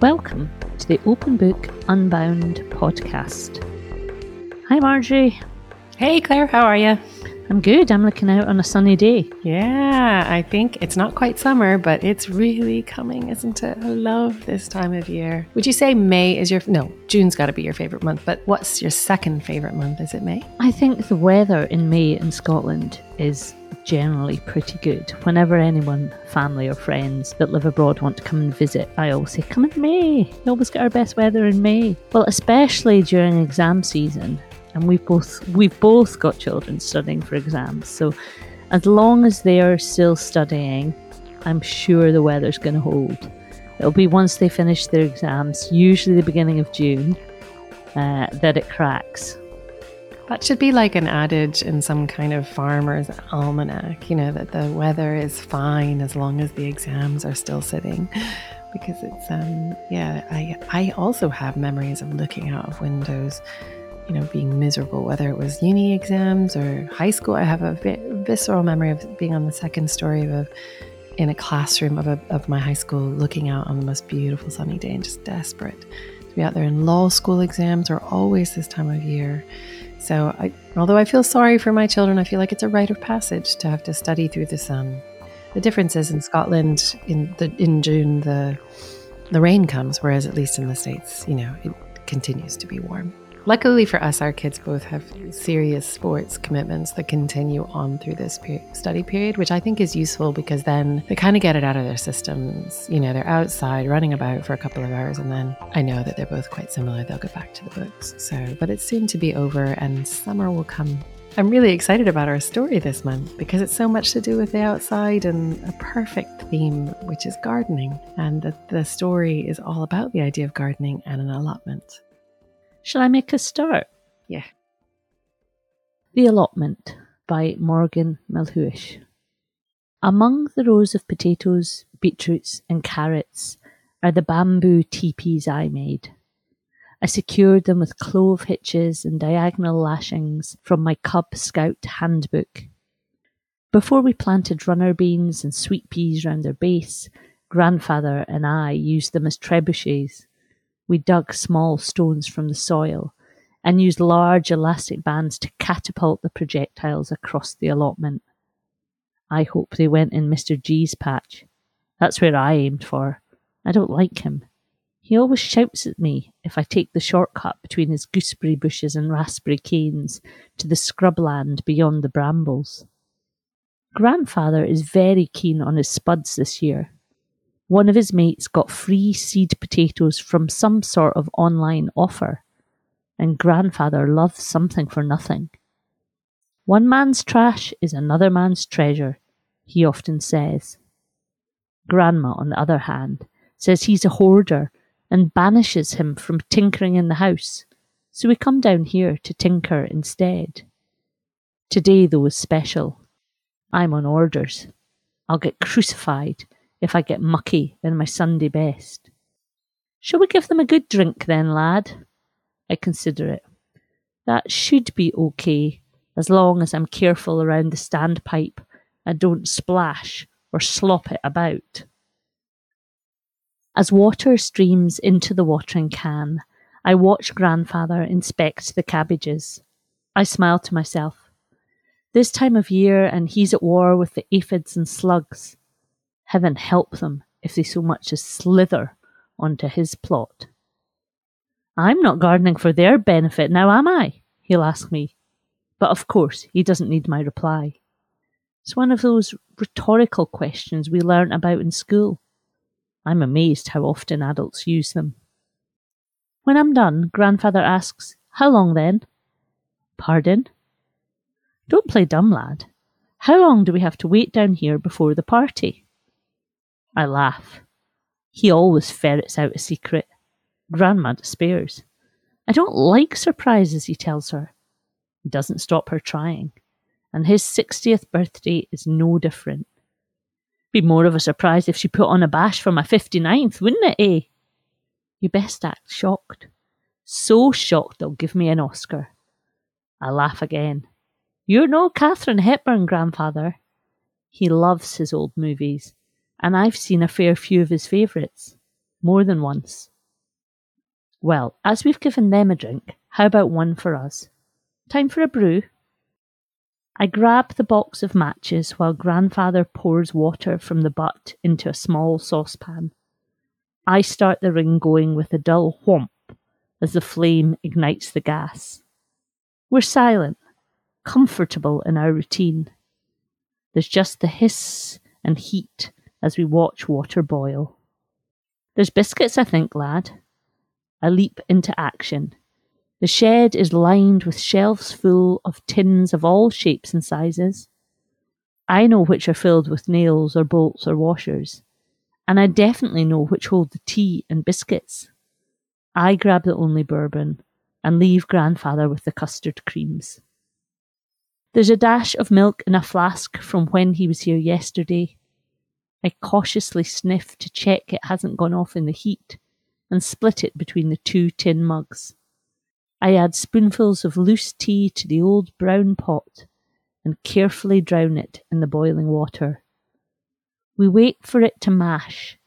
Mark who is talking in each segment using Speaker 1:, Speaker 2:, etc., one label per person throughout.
Speaker 1: Welcome to the Open Book Unbound podcast. Hi, Marjorie.
Speaker 2: Hey, Claire, how are you?
Speaker 1: I'm good. I'm looking out on a sunny day.
Speaker 2: Yeah, I think it's not quite summer, but it's really coming, isn't it? I love this time of year. Would you say May is your no? June's got to be your favorite month, but what's your second favorite month? Is it May?
Speaker 1: I think the weather in May in Scotland is generally pretty good. Whenever anyone, family or friends that live abroad want to come and visit, I always say, come in May. We always get our best weather in May. Well, especially during exam season. And we've both we've both got children studying for exams. So as long as they are still studying, I'm sure the weather's going to hold. It'll be once they finish their exams, usually the beginning of June, uh, that it cracks.
Speaker 2: That should be like an adage in some kind of farmer's almanac, you know, that the weather is fine as long as the exams are still sitting. Because it's, um, yeah, I, I also have memories of looking out of windows, you know, being miserable, whether it was uni exams or high school. I have a visceral memory of being on the second story of a, in a classroom of, a, of my high school, looking out on the most beautiful sunny day and just desperate to be out there. And law school exams are always this time of year. So, I, although I feel sorry for my children, I feel like it's a rite of passage to have to study through um, the sun. The difference is in Scotland, in the in June, the the rain comes, whereas at least in the states, you know, it continues to be warm. Luckily for us, our kids both have serious sports commitments that continue on through this study period, which I think is useful because then they kind of get it out of their systems. You know, they're outside running about for a couple of hours, and then I know that they're both quite similar. They'll get back to the books. So, but it's soon to be over, and summer will come. I'm really excited about our story this month because it's so much to do with the outside and a perfect theme, which is gardening. And the, the story is all about the idea of gardening and an allotment.
Speaker 1: Shall I make a start?
Speaker 2: Yeah.
Speaker 1: The Allotment by Morgan Melhuish. Among the rows of potatoes, beetroots, and carrots are the bamboo teepees I made. I secured them with clove hitches and diagonal lashings from my Cub Scout handbook. Before we planted runner beans and sweet peas round their base, grandfather and I used them as trebuchets. We dug small stones from the soil and used large elastic bands to catapult the projectiles across the allotment. I hope they went in Mr. G's patch. That's where I aimed for. I don't like him. He always shouts at me if I take the shortcut between his gooseberry bushes and raspberry canes to the scrubland beyond the brambles. Grandfather is very keen on his spuds this year. One of his mates got free seed potatoes from some sort of online offer, and grandfather loves something for nothing. One man's trash is another man's treasure, he often says. Grandma, on the other hand, says he's a hoarder and banishes him from tinkering in the house, so we come down here to tinker instead. Today, though, is special. I'm on orders. I'll get crucified if I get mucky in my Sunday best. Shall we give them a good drink then, lad? I consider it. That should be okay, as long as I'm careful around the standpipe and don't splash or slop it about. As water streams into the watering can, I watch grandfather inspect the cabbages. I smile to myself. This time of year, and he's at war with the aphids and slugs. Heaven help them if they so much as slither onto his plot. I'm not gardening for their benefit now, am I? He'll ask me. But of course, he doesn't need my reply. It's one of those rhetorical questions we learn about in school. I'm amazed how often adults use them. When I'm done, grandfather asks, How long then? Pardon? Don't play dumb, lad. How long do we have to wait down here before the party? I laugh. He always ferrets out a secret. Grandma despairs. I don't like surprises, he tells her. He doesn't stop her trying. And his 60th birthday is no different. Be more of a surprise if she put on a bash for my 59th, wouldn't it, eh? You best act shocked. So shocked they'll give me an Oscar. I laugh again. You're no Katharine Hepburn, grandfather. He loves his old movies, and I've seen a fair few of his favourites, more than once. Well, as we've given them a drink, how about one for us? Time for a brew? I grab the box of matches while grandfather pours water from the butt into a small saucepan. I start the ring going with a dull whomp as the flame ignites the gas. We're silent, comfortable in our routine. There's just the hiss and heat as we watch water boil. There's biscuits, I think, lad. I leap into action. The shed is lined with shelves full of tins of all shapes and sizes. I know which are filled with nails or bolts or washers, and I definitely know which hold the tea and biscuits. I grab the only bourbon and leave grandfather with the custard creams. There's a dash of milk in a flask from when he was here yesterday. I cautiously sniff to check it hasn't gone off in the heat and split it between the two tin mugs. I add spoonfuls of loose tea to the old brown pot and carefully drown it in the boiling water. We wait for it to mash,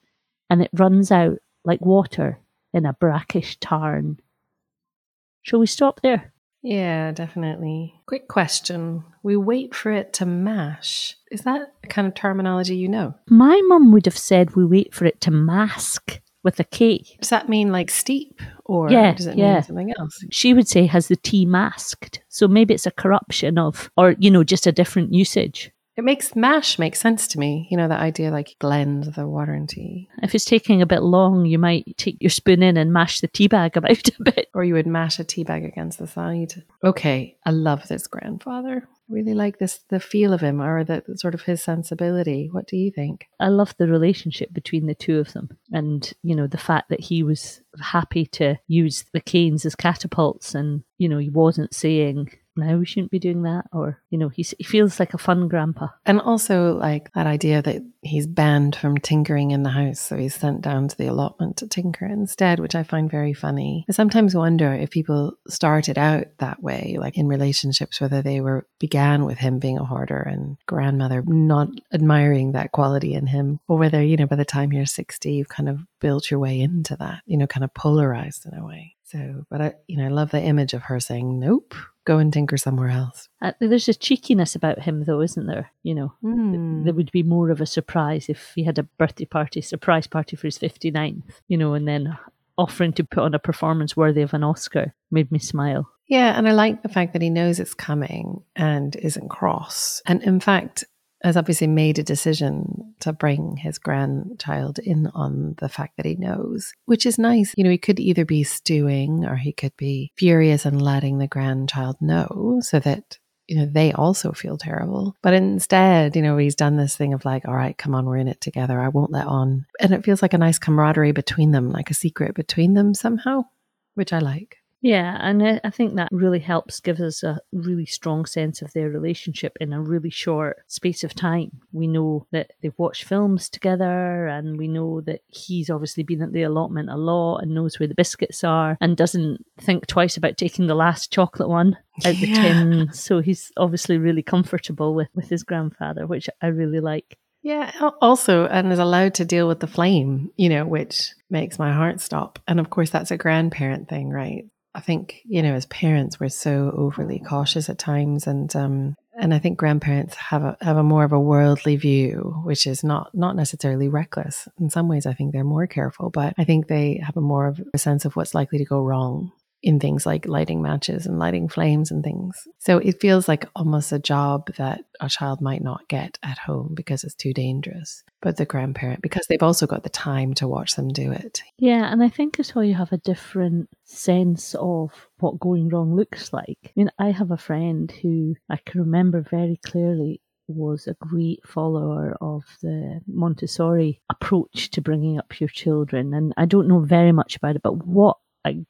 Speaker 1: and it runs out like water in a brackish tarn. Shall we stop there?
Speaker 2: Yeah, definitely. Quick question. We wait for it to mash. Is that a kind of terminology you know?
Speaker 1: My mum would have said we wait for it to mask with a K.
Speaker 2: Does that mean like steep or
Speaker 1: Yeah,
Speaker 2: does it
Speaker 1: yeah.
Speaker 2: mean something else?
Speaker 1: She would say has the tea masked. So maybe it's a corruption of, or, you know, just a different usage.
Speaker 2: It makes mash make sense to me. You know, that idea like blend the water and tea.
Speaker 1: If it's taking a bit long, you might take your spoon in and mash the tea bag about a bit.
Speaker 2: Or you would mash a tea bag against the side. Okay, I love this grandfather. I really like this the feel of him or the sort of his sensibility. What do you think?
Speaker 1: I love the relationship between the two of them. And, you know, the fact that he was happy to use the canes as catapults and, you know, he wasn't saying, no, we shouldn't be doing that. Or, you know, he feels like a fun grandpa.
Speaker 2: And also like that idea that he's banned from tinkering in the house, so he's sent down to the allotment to tinker instead, which I find very funny. I sometimes wonder if people started out that way, like in relationships, whether they were began with him being a hoarder and grandmother not admiring that quality in him, or whether, you know, by the time you're 60, you've kind of built your way into that, you know, kind of polarized in a way. So, but I, you know, I love the image of her saying, nope, go and tinker somewhere else.
Speaker 1: Uh, there's a cheekiness about him, though, isn't there? You know,
Speaker 2: Hmm.
Speaker 1: there would be more of a surprise if he had a birthday party, surprise party for his 59th, you know, and then offering to put on a performance worthy of an Oscar made me smile.
Speaker 2: Yeah, and I like the fact that he knows it's coming and isn't cross. And in fact, has obviously made a decision to bring his grandchild in on the fact that he knows, which is nice. You know, he could either be stewing or he could be furious and letting the grandchild know so that you know they also feel terrible. But instead you know he's done this thing of like all right come on we're in it together. I won't let on. And it feels like a nice camaraderie between them like a secret between them somehow which i like
Speaker 1: Yeah, and I think that really helps give us a really strong sense of their relationship in a really short space of time. We know that they've watched films together, and we know that he's obviously been at the allotment a lot and knows where the biscuits are and doesn't think twice about taking the last chocolate one out the tin. So he's obviously really comfortable with, with his grandfather, which I really like.
Speaker 2: Yeah, also, and is allowed to deal with the flame, you know, which makes my heart stop. And of course, that's a grandparent thing, right? I think, you know, as parents, we're so overly cautious at times. And, um, and I think grandparents have a, have a more of a worldly view, which is not, not necessarily reckless. In some ways, I think they're more careful, but I think they have a more of a sense of what's likely to go wrong in things like lighting matches and lighting flames and things. So it feels like almost a job that a child might not get at home because it's too dangerous. But the grandparent, because they've also got the time to watch them do it.
Speaker 1: Yeah, and I think as well you have a different sense of what going wrong looks like. I mean, I have a friend who I can remember very clearly was a great follower of the Montessori approach to bringing up your children. And I don't know very much about it, but what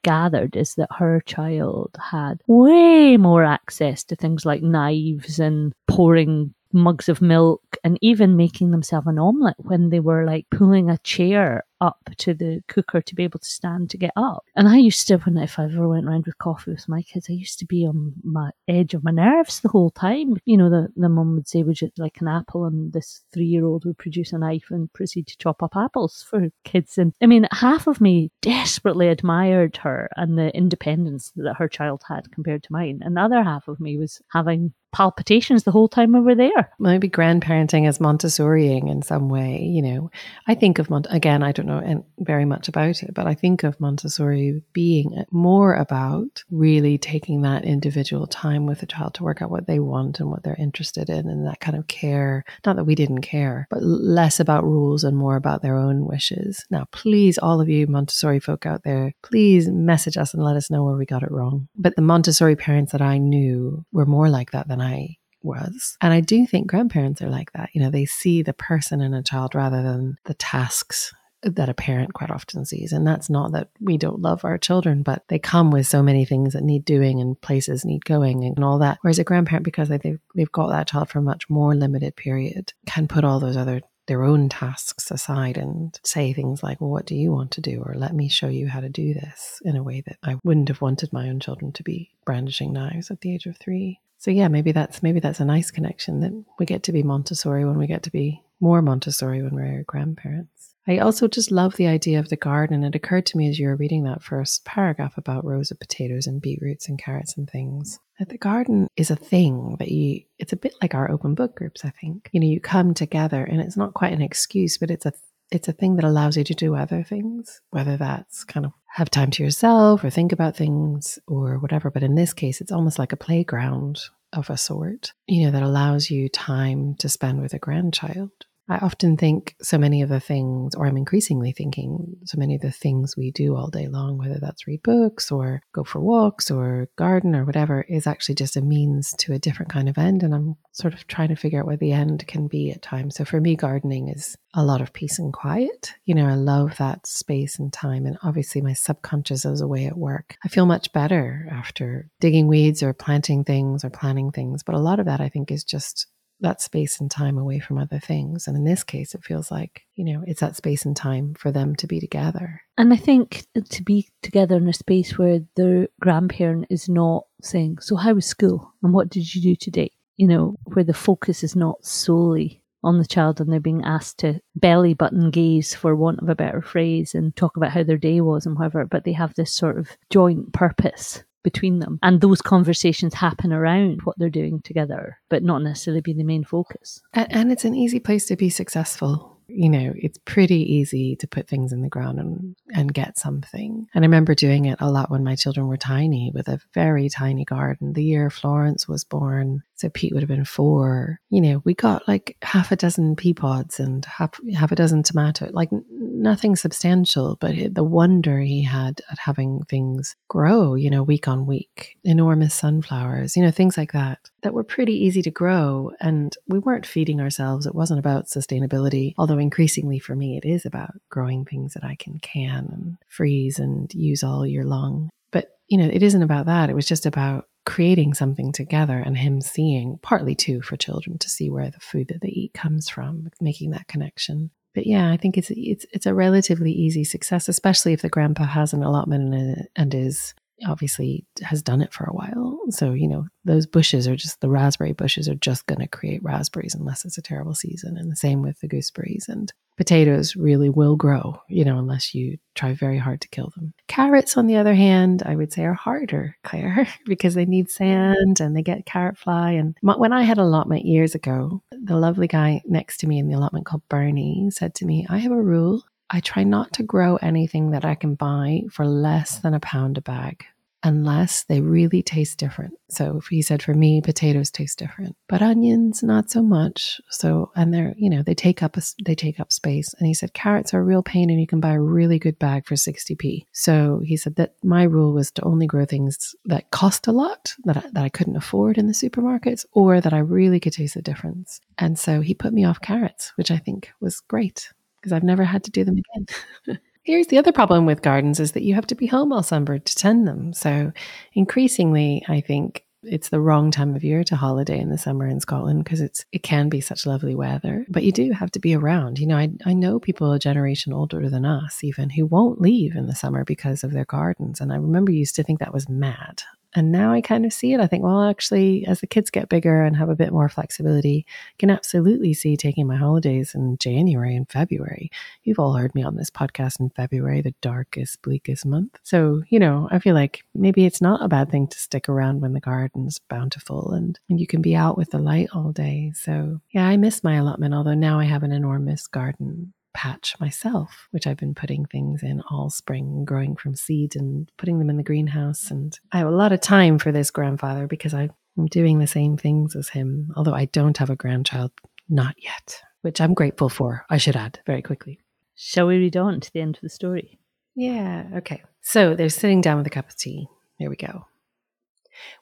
Speaker 1: gathered is that her child had way more access to things like knives and pouring mugs of milk and even making themselves an omelette when they were like pulling a chair up to the cooker to be able to stand to get up. And I used to, when if I ever went around with coffee with my kids, I used to be on my edge of my nerves the whole time. You know, the, the mum would say, Would you like an apple? And this three year old would produce a knife and proceed to chop up apples for kids. And I mean, half of me desperately admired her and the independence that her child had compared to mine. And the other half of me was having palpitations the whole time we were there.
Speaker 2: Maybe grandparenting as Montessoriing in some way. You know, I think of Mont again. I don't know very much about it, but I think of Montessori being more about really taking that individual time with the child to work out what they want and what they're interested in, and that kind of care. Not that we didn't care, but less about rules and more about their own wishes. Now, please, all of you Montessori folk out there, please message us and let us know where we got it wrong. But the Montessori parents that I knew were more like that than I was. And I do think grandparents are like that. You know, they see the person in a child rather than the tasks that a parent quite often sees. And that's not that we don't love our children, but they come with so many things that need doing and places need going and all that. Whereas a grandparent, because they've, they've got that child for a much more limited period, can put all those other their own tasks aside and say things like, well, what do you want to do? Or let me show you how to do this in a way that I wouldn't have wanted my own children to be brandishing knives at the age of three. So yeah, maybe that's maybe that's a nice connection that we get to be Montessori when we get to be more Montessori when we're grandparents. I also just love the idea of the garden. It occurred to me as you were reading that first paragraph about rows of potatoes and beetroots and carrots and things that the garden is a thing that you it's a bit like our open book groups i think you know you come together and it's not quite an excuse but it's a it's a thing that allows you to do other things whether that's kind of have time to yourself or think about things or whatever. But in this case, it's almost like a playground of a sort, you know, that allows you time to spend with a grandchild. I often think so many of the things, or I'm increasingly thinking so many of the things we do all day long, whether that's read books or go for walks or garden or whatever, is actually just a means to a different kind of end. And I'm sort of trying to figure out what the end can be at times. So for me, gardening is a lot of peace and quiet. You know, I love that space and time. And obviously, my subconscious is away at work. I feel much better after digging weeds or planting things or planning things. But a lot of that, I think, is just that space and time away from other things. And in this case, it feels like, you know, it's that space and time for them to be together.
Speaker 1: And I think to be together in a space where their grandparent is not saying, So, how was school? And what did you do today? You know, where the focus is not solely on the child and they're being asked to belly button gaze, for want of a better phrase, and talk about how their day was and whatever, but they have this sort of joint purpose between them. And those conversations happen around what they're doing together, but not necessarily be the main focus.
Speaker 2: And, and it's an easy place to be successful you know, it's pretty easy to put things in the ground and, and get something. And I remember doing it a lot when my children were tiny with a very tiny garden. The year Florence was born, so Pete would have been four. You know, we got like half a dozen pea pods and half, half a dozen tomato, like nothing substantial, but the wonder he had at having things grow, you know, week on week, enormous sunflowers, you know, things like that, that were pretty easy to grow. And we weren't feeding ourselves. It wasn't about sustainability, although increasingly for me, it is about growing things that I can can and freeze and use all year long. But, you know, it isn't about that. It was just about creating something together and him seeing partly too for children to see where the food that they eat comes from making that connection but yeah i think it's it's it's a relatively easy success especially if the grandpa has an allotment and, and is obviously has done it for a while. So, you know, those bushes are just the raspberry bushes are just going to create raspberries unless it's a terrible season. And the same with the gooseberries and potatoes really will grow, you know, unless you try very hard to kill them. Carrots, on the other hand, I would say are harder, Claire, because they need sand and they get carrot fly. And when I had allotment years ago, the lovely guy next to me in the allotment called Bernie said to me, I have a rule. I try not to grow anything that I can buy for less than a pound a bag unless they really taste different. So he said for me potatoes taste different, but onions not so much. So and they're, you know, they take up a, they take up space. And he said carrots are a real pain and you can buy a really good bag for 60p. So he said that my rule was to only grow things that cost a lot that I, that I couldn't afford in the supermarkets or that I really could taste the difference. And so he put me off carrots, which I think was great because I've never had to do them again. Here's the other problem with gardens is that you have to be home all summer to tend them. So increasingly, I think It's the wrong time of year to holiday in the summer in Scotland because it's it can be such lovely weather. But you do have to be around. You know, I I know people a generation older than us even who won't leave in the summer because of their gardens. And I remember used to think that was mad. And now I kind of see it. I think, well, actually, as the kids get bigger and have a bit more flexibility, I can absolutely see taking my holidays in January and February. You've all heard me on this podcast in February, the darkest, bleakest month. So, you know, I feel like maybe it's not a bad thing to stick around when the garden's bountiful and, and you can be out with the light all day. So, yeah, I miss my allotment, although now I have an enormous garden patch myself, which I've been putting things in all spring, growing from seed and putting them in the greenhouse. And I have a lot of time for this grandfather because I'm doing the same things as him, although I don't have a grandchild, not yet, which I'm grateful for, I should add very quickly.
Speaker 1: Shall we read on to the end of the story?
Speaker 2: Yeah, okay. So they're sitting down with a cup of tea. Here we go.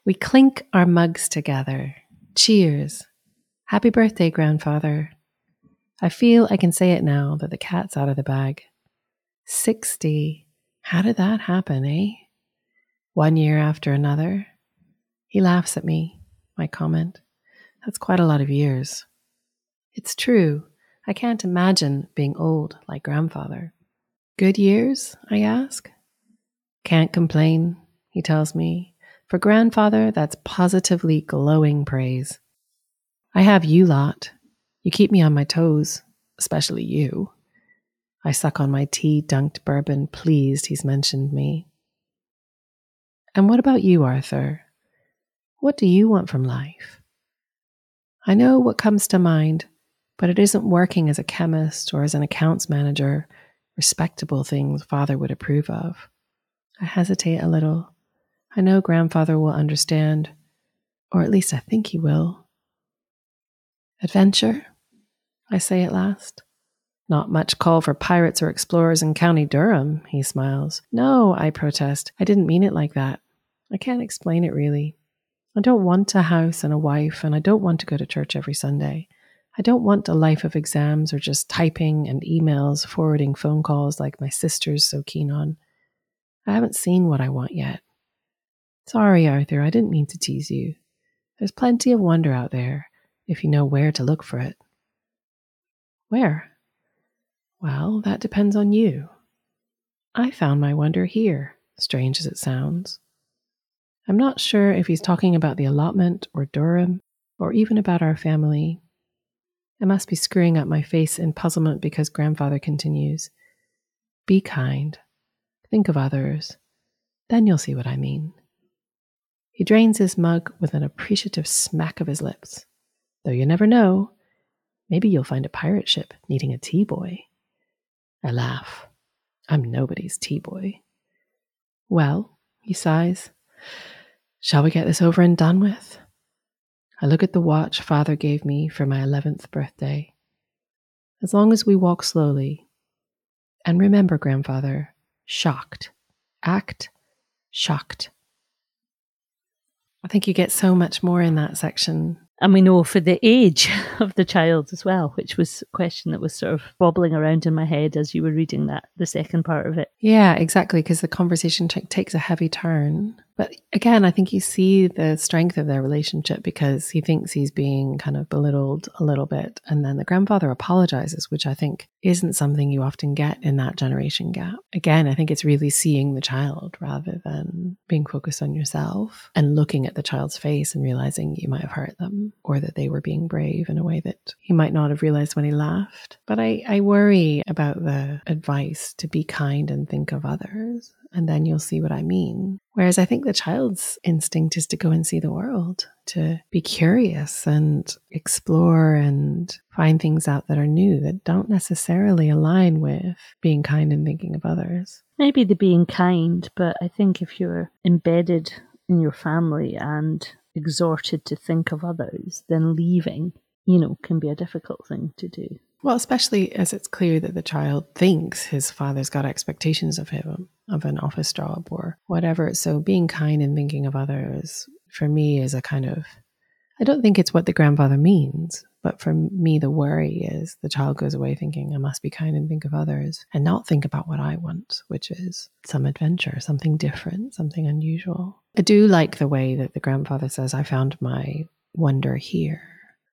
Speaker 2: We clink our mugs together. Cheers. Happy birthday, grandfather. I feel I can say it now that the cat's out of the bag. 60. How did that happen, eh? One year after another. He laughs at me, my comment. That's quite a lot of years. It's true. I can't imagine being old like grandfather. Good years? I ask. Can't complain, he tells me. For grandfather, that's positively glowing praise. I have you lot, you keep me on my toes, especially you. I suck on my tea dunked bourbon, pleased he's mentioned me. And what about you, Arthur? What do you want from life? I know what comes to mind, but it isn't working as a chemist or as an accounts manager, respectable things father would approve of. I hesitate a little. I know grandfather will understand, or at least I think he will. Adventure? I say at last. Not much call for pirates or explorers in County Durham, he smiles. No, I protest. I didn't mean it like that. I can't explain it really. I don't want a house and a wife, and I don't want to go to church every Sunday. I don't want a life of exams or just typing and emails, forwarding phone calls like my sister's so keen on. I haven't seen what I want yet. Sorry, Arthur, I didn't mean to tease you. There's plenty of wonder out there if you know where to look for it. Where? Well, that depends on you. I found my wonder here, strange as it sounds. I'm not sure if he's talking about the allotment or Durham or even about our family. I must be screwing up my face in puzzlement because grandfather continues Be kind, think of others, then you'll see what I mean. He drains his mug with an appreciative smack of his lips. Though you never know, Maybe you'll find a pirate ship needing a tea boy. I laugh. I'm nobody's tea boy. Well, he sighs, shall we get this over and done with? I look at the watch father gave me for my 11th birthday. As long as we walk slowly. And remember, grandfather, shocked. Act shocked. I think you get so much more in that section
Speaker 1: and we know for the age of the child as well, which was a question that was sort of bobbling around in my head as you were reading that, the second part of it.
Speaker 2: Yeah, exactly. Because the conversation t- takes a heavy turn. But again, I think you see the strength of their relationship because he thinks he's being kind of belittled a little bit. And then the grandfather apologizes, which I think isn't something you often get in that generation gap. Again, I think it's really seeing the child rather than being focused on yourself and looking at the child's face and realizing you might have hurt them or that they were being brave in a way that he might not have realized when he laughed. But I, I worry about the advice to be kind and think of others and then you'll see what I mean. Whereas I think the child's instinct is to go and see the world, to be curious and explore and find things out that are new that don't necessarily align with being kind and thinking of others.
Speaker 1: Maybe the being kind, but I think if you're embedded in your family and exhorted to think of others, then leaving, you know, can be a difficult thing to do.
Speaker 2: Well, especially as it's clear that the child thinks his father's got expectations of him, of an office job or whatever. So being kind and thinking of others for me is a kind of, I don't think it's what the grandfather means, But for me, the worry is the child goes away thinking, I must be kind and think of others and not think about what I want, which is some adventure, something different, something unusual. I do like the way that the grandfather says, I found my wonder here,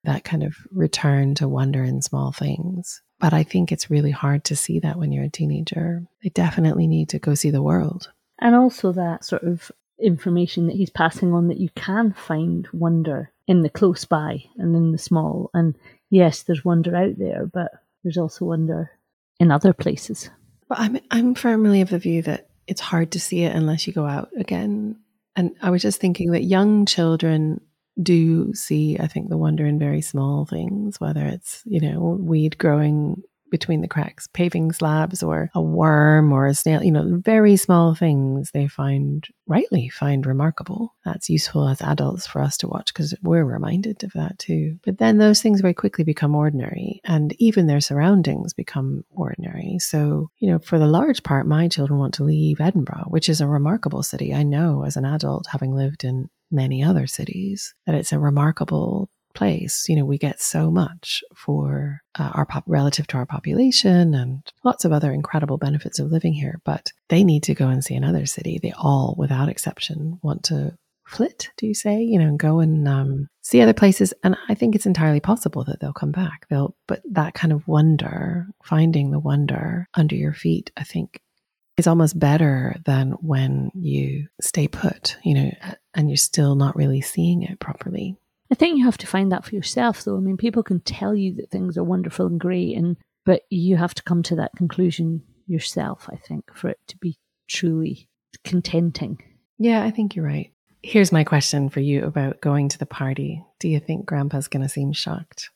Speaker 2: that kind of return to wonder in small things. But I think it's really hard to see that when you're a teenager. They definitely need to go see the world.
Speaker 1: And also that sort of information that he's passing on that you can find wonder in the close by and in the small. And yes, there's wonder out there, but there's also wonder in other places.
Speaker 2: But I'm I'm firmly of the view that it's hard to see it unless you go out again. And I was just thinking that young children do see, I think, the wonder in very small things, whether it's, you know, weed growing between the cracks, paving slabs or a worm or a snail, you know, very small things they find rightly find remarkable. That's useful as adults for us to watch because we're reminded of that too. But then those things very quickly become ordinary and even their surroundings become ordinary. So, you know, for the large part, my children want to leave Edinburgh, which is a remarkable city. I know as an adult, having lived in many other cities, that it's a remarkable place. You know, we get so much for uh, our pop relative to our population and lots of other incredible benefits of living here, but they need to go and see another city. They all, without exception, want to flit, do you say? You know, and go and um, see other places. And I think it's entirely possible that they'll come back. They'll, but that kind of wonder, finding the wonder under your feet, I think is almost better than when you stay put, you know, and you're still not really seeing it properly.
Speaker 1: I think you have to find that for yourself, though. I mean, people can tell you that things are wonderful and great, and but you have to come to that conclusion yourself. I think for it to be truly contenting.
Speaker 2: Yeah, I think you're right. Here's my question for you about going to the party. Do you think Grandpa's going to seem shocked?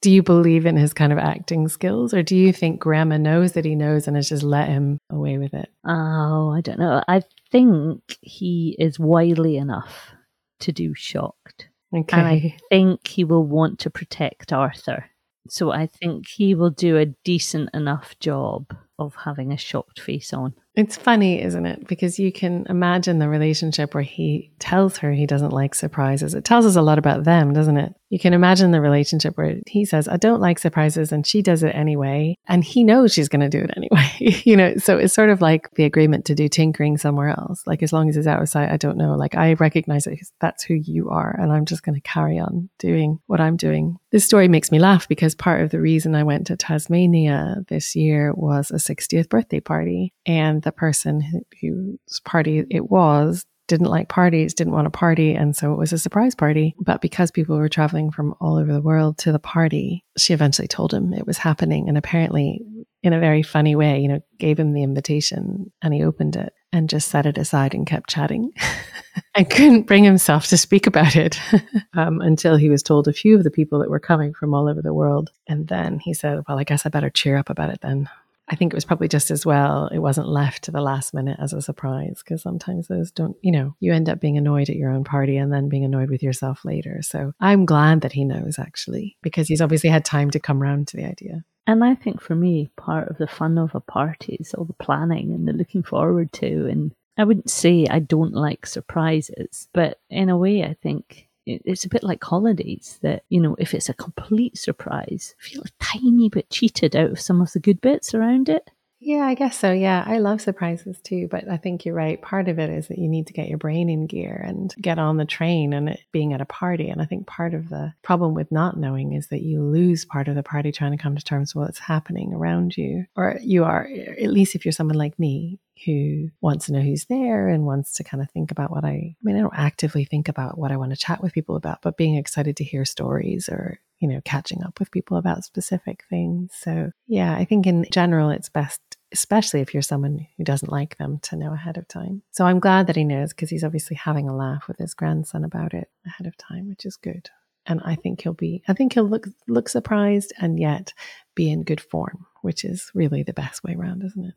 Speaker 2: Do you believe in his kind of acting skills, or do you think Grandma knows that he knows and has just let him away with it?
Speaker 1: Oh, I don't know. I think he is wily enough to do shocked.
Speaker 2: Okay.
Speaker 1: And I think he will want to protect Arthur. So I think he will do a decent enough job of having a shocked face on.
Speaker 2: It's funny, isn't it? Because you can imagine the relationship where he tells her he doesn't like surprises. It tells us a lot about them, doesn't it? You can imagine the relationship where he says, I don't like surprises, and she does it anyway. And he knows she's going to do it anyway. you know, so it's sort of like the agreement to do tinkering somewhere else. Like, as long as it's out of sight, I don't know. Like, I recognize that that's who you are, and I'm just going to carry on doing what I'm doing. This story makes me laugh because part of the reason I went to Tasmania this year was a 60th birthday party. And the person who, whose party it was didn't like parties, didn't want a party. And so it was a surprise party. But because people were traveling from all over the world to the party, she eventually told him it was happening. And apparently, in a very funny way, you know, gave him the invitation and he opened it and just set it aside and kept chatting and couldn't bring himself to speak about it um, until he was told a few of the people that were coming from all over the world. And then he said, Well, I guess I better cheer up about it then. I think it was probably just as well it wasn't left to the last minute as a surprise because sometimes those don't, you know, you end up being annoyed at your own party and then being annoyed with yourself later. So I'm glad that he knows actually because he's obviously had time to come round to the idea.
Speaker 1: And I think for me, part of the fun of a party is all the planning and the looking forward to. And I wouldn't say I don't like surprises, but in a way, I think it's a bit like holidays that, you know, if it's a complete surprise, feel a tiny bit cheated out of some of the good bits around it.
Speaker 2: Yeah, I guess so. Yeah, I love surprises too, but I think you're right. Part of it is that you need to get your brain in gear and get on the train and being at a party. And I think part of the problem with not knowing is that you lose part of the party trying to come to terms with what's happening around you. Or you are, at least if you're someone like me, who wants to know who's there and wants to kind of think about what I, I mean, I don't actively think about what I want to chat with people about, but being excited to hear stories or you know, catching up with people about specific things. So, yeah, I think in general, it's best, especially if you're someone who doesn't like them, to know ahead of time. So I'm glad that he knows because he's obviously having a laugh with his grandson about it ahead of time, which is good. And I think he'll be, I think he'll look look surprised and yet be in good form, which is really the best way around, isn't it?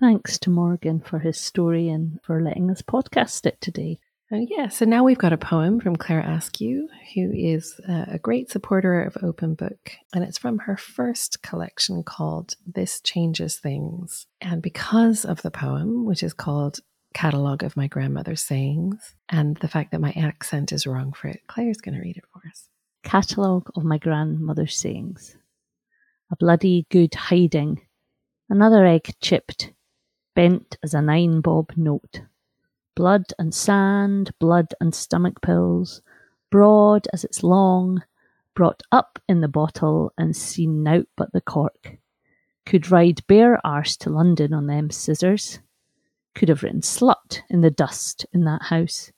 Speaker 1: Thanks to Morgan for his story and for letting us podcast it today.
Speaker 2: Uh, yeah, so now we've got a poem from Claire Askew, who is uh, a great supporter of Open Book, and it's from her first collection called This Changes Things. And because of the poem, which is called Catalogue of My Grandmother's Sayings, and the fact that my accent is wrong for it, Claire's going to read it for us.
Speaker 1: Catalogue of my grandmother's sayings. A bloody good hiding. Another egg chipped, bent as a nine bob note. Blood and sand, blood and stomach pills, broad as it's long, brought up in the bottle and seen nout but the cork. Could ride bare arse to London on them scissors. Could have written slut in the dust in that house.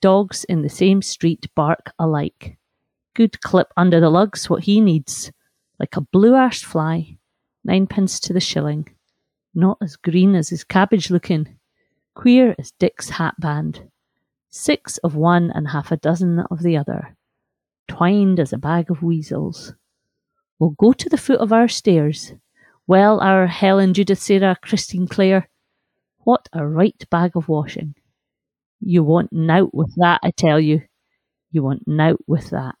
Speaker 1: Dogs in the same street bark alike. Good clip under the lugs what he needs, like a blue arsed fly. Ninepence to the shilling. Not as green as his cabbage looking. Queer as Dick's hat band. Six of one and half a dozen of the other. Twined as a bag of weasels. We'll go to the foot of our stairs. Well, our Helen, Judith, Sarah, Christine, Clare, What a right bag of washing. You want nout with that, I tell you. You want nout with that.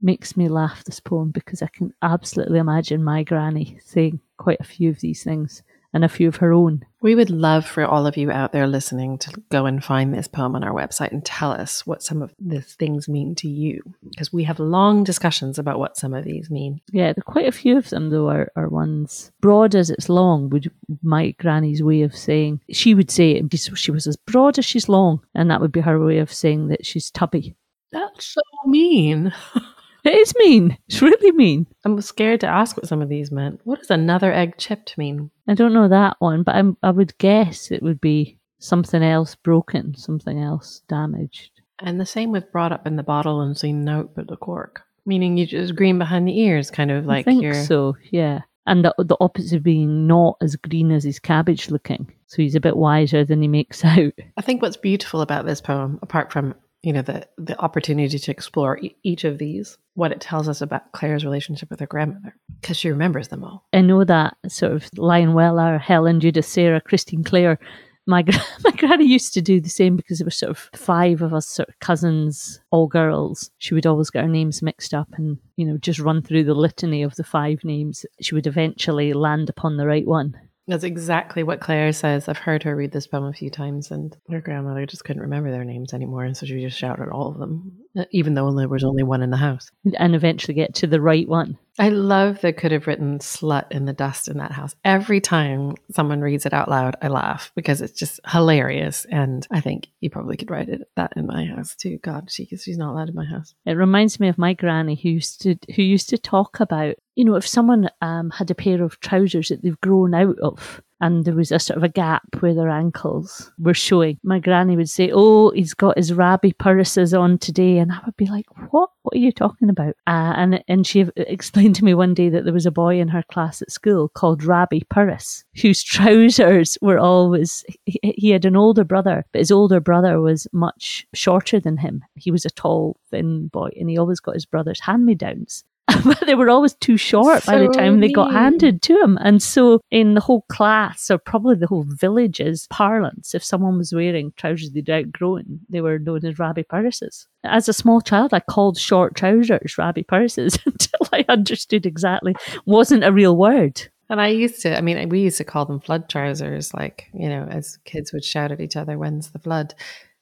Speaker 1: Makes me laugh, this poem, because I can absolutely imagine my granny saying quite a few of these things and a few of her own.
Speaker 2: We would love for all of you out there listening to go and find this poem on our website and tell us what some of these things mean to you. Because we have long discussions about what some of these mean.
Speaker 1: Yeah, there quite a few of them, though, are, are ones broad as it's long, would my granny's way of saying. She would say it'd she was as broad as she's long, and that would be her way of saying that she's tubby.
Speaker 2: That's so mean.
Speaker 1: It is mean. It's really mean.
Speaker 2: I'm scared to ask what some of these meant. What does another egg chipped mean?
Speaker 1: I don't know that one, but I'm, I would guess it would be something else broken, something else damaged.
Speaker 2: And the same with brought up in the bottle and seen out but the cork. Meaning you just green behind the ears, kind of like
Speaker 1: I think so, yeah. And the, the opposite being not as green as his cabbage looking. So he's a bit wiser than he makes out.
Speaker 2: I think what's beautiful about this poem, apart from you know the the opportunity to explore e- each of these, what it tells us about Claire's relationship with her grandmother, because she remembers them all.
Speaker 1: I know that sort of Lionel, our Helen, Judith, Sarah, Christine, Claire. My my granny used to do the same because there were sort of five of us, sort of cousins, all girls. She would always get our names mixed up, and you know, just run through the litany of the five names. She would eventually land upon the right one.
Speaker 2: That's exactly what Claire says. I've heard her read this poem a few times, and her grandmother just couldn't remember their names anymore, and so she just shouted all of them, even though there was only one in the house.
Speaker 1: and eventually get to the right one.
Speaker 2: I love that could have written slut in the dust in that house. Every time someone reads it out loud, I laugh because it's just hilarious. And I think you probably could write it that in my house too. God, she, she's not allowed in my house.
Speaker 1: It reminds me of my granny who used to who used to talk about you know if someone um, had a pair of trousers that they've grown out of and there was a sort of a gap where their ankles were showing. My granny would say, "Oh, he's got his rabby purses on today," and I would be like, "What? What are you talking about?" Uh, and and she explained to me one day that there was a boy in her class at school called Rabbi Purris, whose trousers were always. He, he had an older brother, but his older brother was much shorter than him. He was a tall, thin boy, and he always got his brother's hand me downs. but they were always too short by the
Speaker 2: So
Speaker 1: time they got handed to him. And so, in the whole class, or probably the whole village's parlance, if someone was wearing trousers they'd outgrown, they were known as rabbi purses. As a small child, I called short trousers rabbi purses until I understood exactly wasn't a real word.
Speaker 2: And I used to, I mean, we used to call them flood trousers, like, you know, as kids would shout at each other, when's the flood?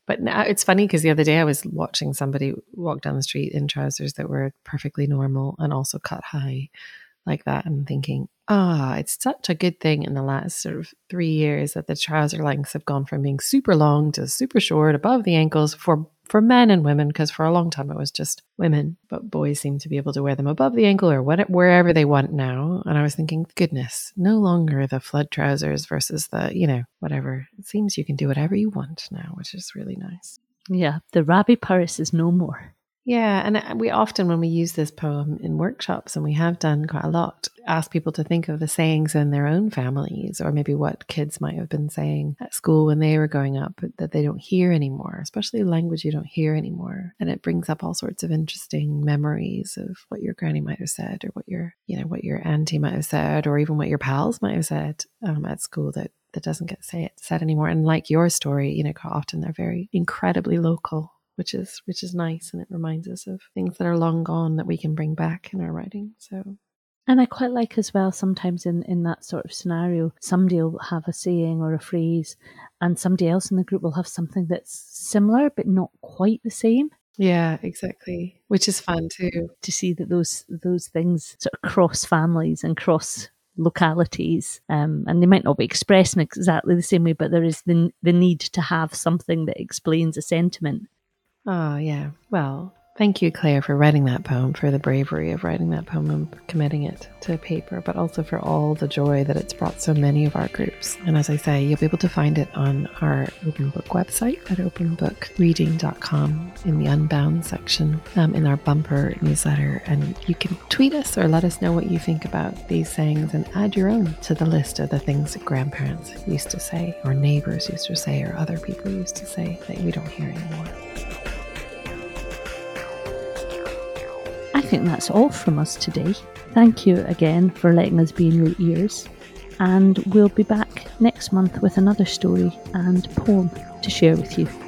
Speaker 2: But now it's funny because the other day I was watching somebody walk down the street in trousers that were perfectly normal and also cut high like that and thinking, ah, it's such a good thing in the last sort of three years that the trouser lengths have gone from being super long to super short above the ankles for for men and women because for a long time it was just women but boys seem to be able to wear them above the ankle or what, wherever they want now. And i was thinking goodness no longer the flood trousers versus the you know whatever. It seems you can do whatever you want now which is really nice.
Speaker 1: Yeah, the rabby purse is no more.
Speaker 2: Yeah, and uh, we often, when we use this poem in workshops, and we have done quite a lot, ask people to think of the sayings in their own families, or maybe what kids might have been saying at school when they were growing up that they don't hear anymore, especially language you don't hear anymore. And it brings up all sorts of interesting memories of what your granny might have said, or what your, you know, what your auntie might have said, or even what your pals might have said um, at school that that doesn't get say, said anymore. And like your story, you know, often they're very incredibly local which is which is nice and it reminds us of things that are long gone that we can bring back in our writing so
Speaker 1: And I quite like as well sometimes in, in that sort of scenario, somebody will have a saying or a phrase, and somebody else in the group will have something that's similar but not quite the same.
Speaker 2: Yeah, exactly. Which is fun too.
Speaker 1: To see that those those things sort of cross families and cross localities, um, and they might not be expressed in exactly the same way, but there is the the need to have something that explains a sentiment.
Speaker 2: Oh yeah. Well, Thank you, Claire, for writing that poem, for the bravery of writing that poem and committing it to paper, but also for all the joy that it's brought so many of our groups. And as I say, you'll be able to find it on our Open Book website at openbookreading.com in the Unbound section um, in our bumper newsletter. And you can tweet us or let us know what you think about these sayings and add your own to the list of the things that grandparents used to say, or neighbors used to say, or other people used to say that we don't hear anymore.
Speaker 1: I think that's all from us today. Thank you again for letting us be in your ears, and we'll be back next month with another story and poem to share with you.